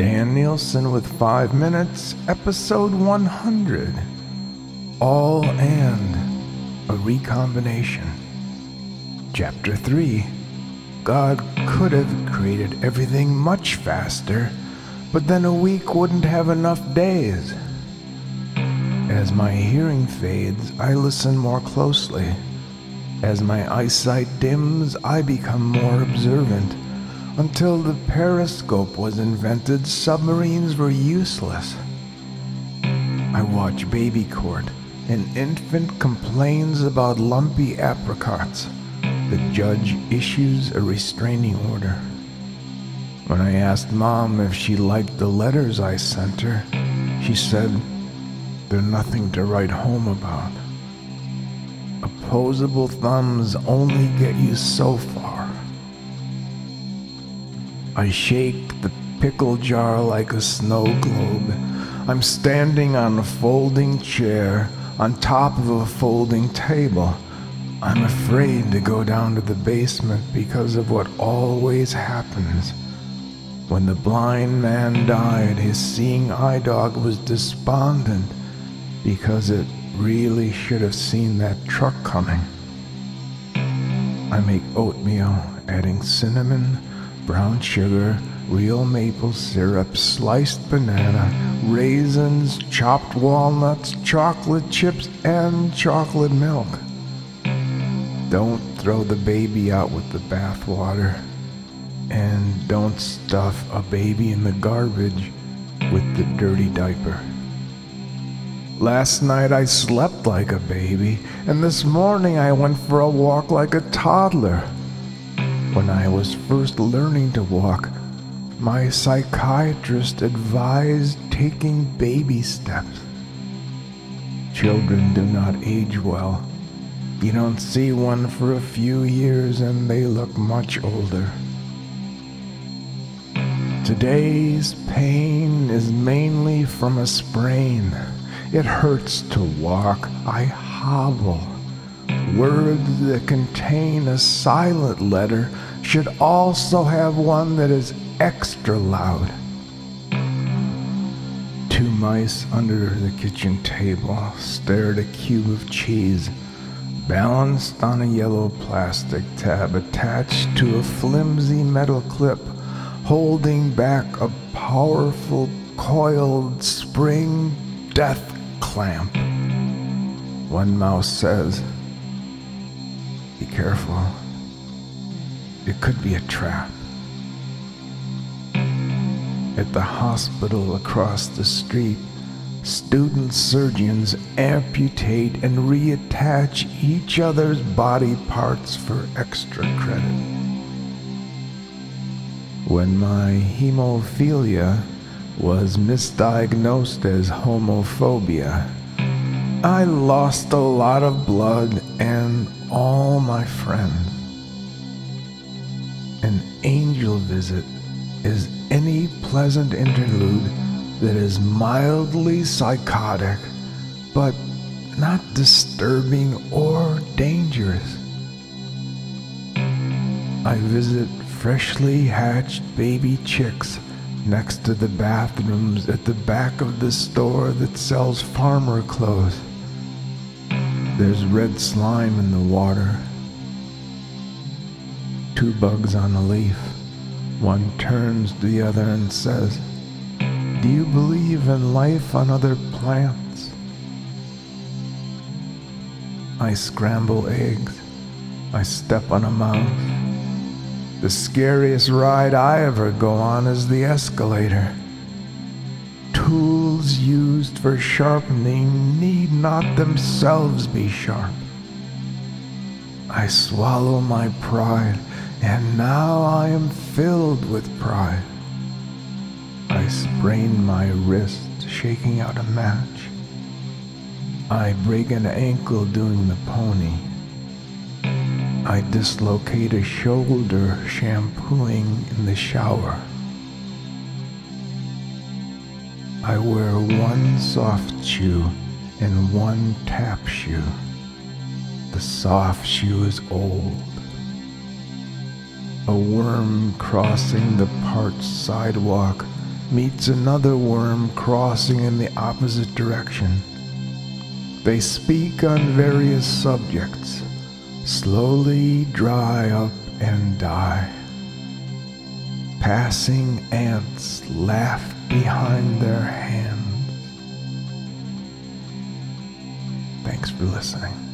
Dan Nielsen with 5 Minutes, episode 100. All and a recombination. Chapter 3 God could have created everything much faster, but then a week wouldn't have enough days. As my hearing fades, I listen more closely. As my eyesight dims, I become more observant. Until the periscope was invented, submarines were useless. I watch Baby Court. An infant complains about lumpy apricots. The judge issues a restraining order. When I asked Mom if she liked the letters I sent her, she said, They're nothing to write home about. Opposable thumbs only get you so far. I shake the pickle jar like a snow globe. I'm standing on a folding chair on top of a folding table. I'm afraid to go down to the basement because of what always happens. When the blind man died, his seeing eye dog was despondent because it really should have seen that truck coming. I make oatmeal, adding cinnamon, brown sugar, real maple syrup, sliced banana, raisins, chopped walnuts, chocolate chips, and chocolate milk. Don't throw the baby out with the bathwater. And don't stuff a baby in the garbage with the dirty diaper. Last night I slept like a baby, and this morning I went for a walk like a toddler. When I was first learning to walk, my psychiatrist advised taking baby steps. Children do not age well you don't see one for a few years and they look much older. Today's pain is mainly from a sprain. It hurts to walk. I hobble. Words that contain a silent letter should also have one that is extra loud. Two mice under the kitchen table stare at a cube of cheese balanced on a yellow plastic tab attached to a flimsy metal clip holding back a powerful coiled spring death clamp. One mouse says, Be careful. It could be a trap. At the hospital across the street, student surgeons amputate and reattach each other's body parts for extra credit. When my hemophilia was misdiagnosed as homophobia, I lost a lot of blood and all my friends. An angel visit is any pleasant interlude that is mildly psychotic, but not disturbing or dangerous. I visit freshly hatched baby chicks next to the bathrooms at the back of the store that sells farmer clothes. There's red slime in the water. Two bugs on a leaf. One turns to the other and says, do you believe in life on other plants? I scramble eggs. I step on a mouse. The scariest ride I ever go on is the escalator. Tools used for sharpening need not themselves be sharp. I swallow my pride, and now I am filled with pride. I sprain my wrist shaking out a match. I break an ankle doing the pony. I dislocate a shoulder shampooing in the shower. I wear one soft shoe and one tap shoe. The soft shoe is old. A worm crossing the parched sidewalk meets another worm crossing in the opposite direction. They speak on various subjects, slowly dry up and die. Passing ants laugh behind their hands. Thanks for listening.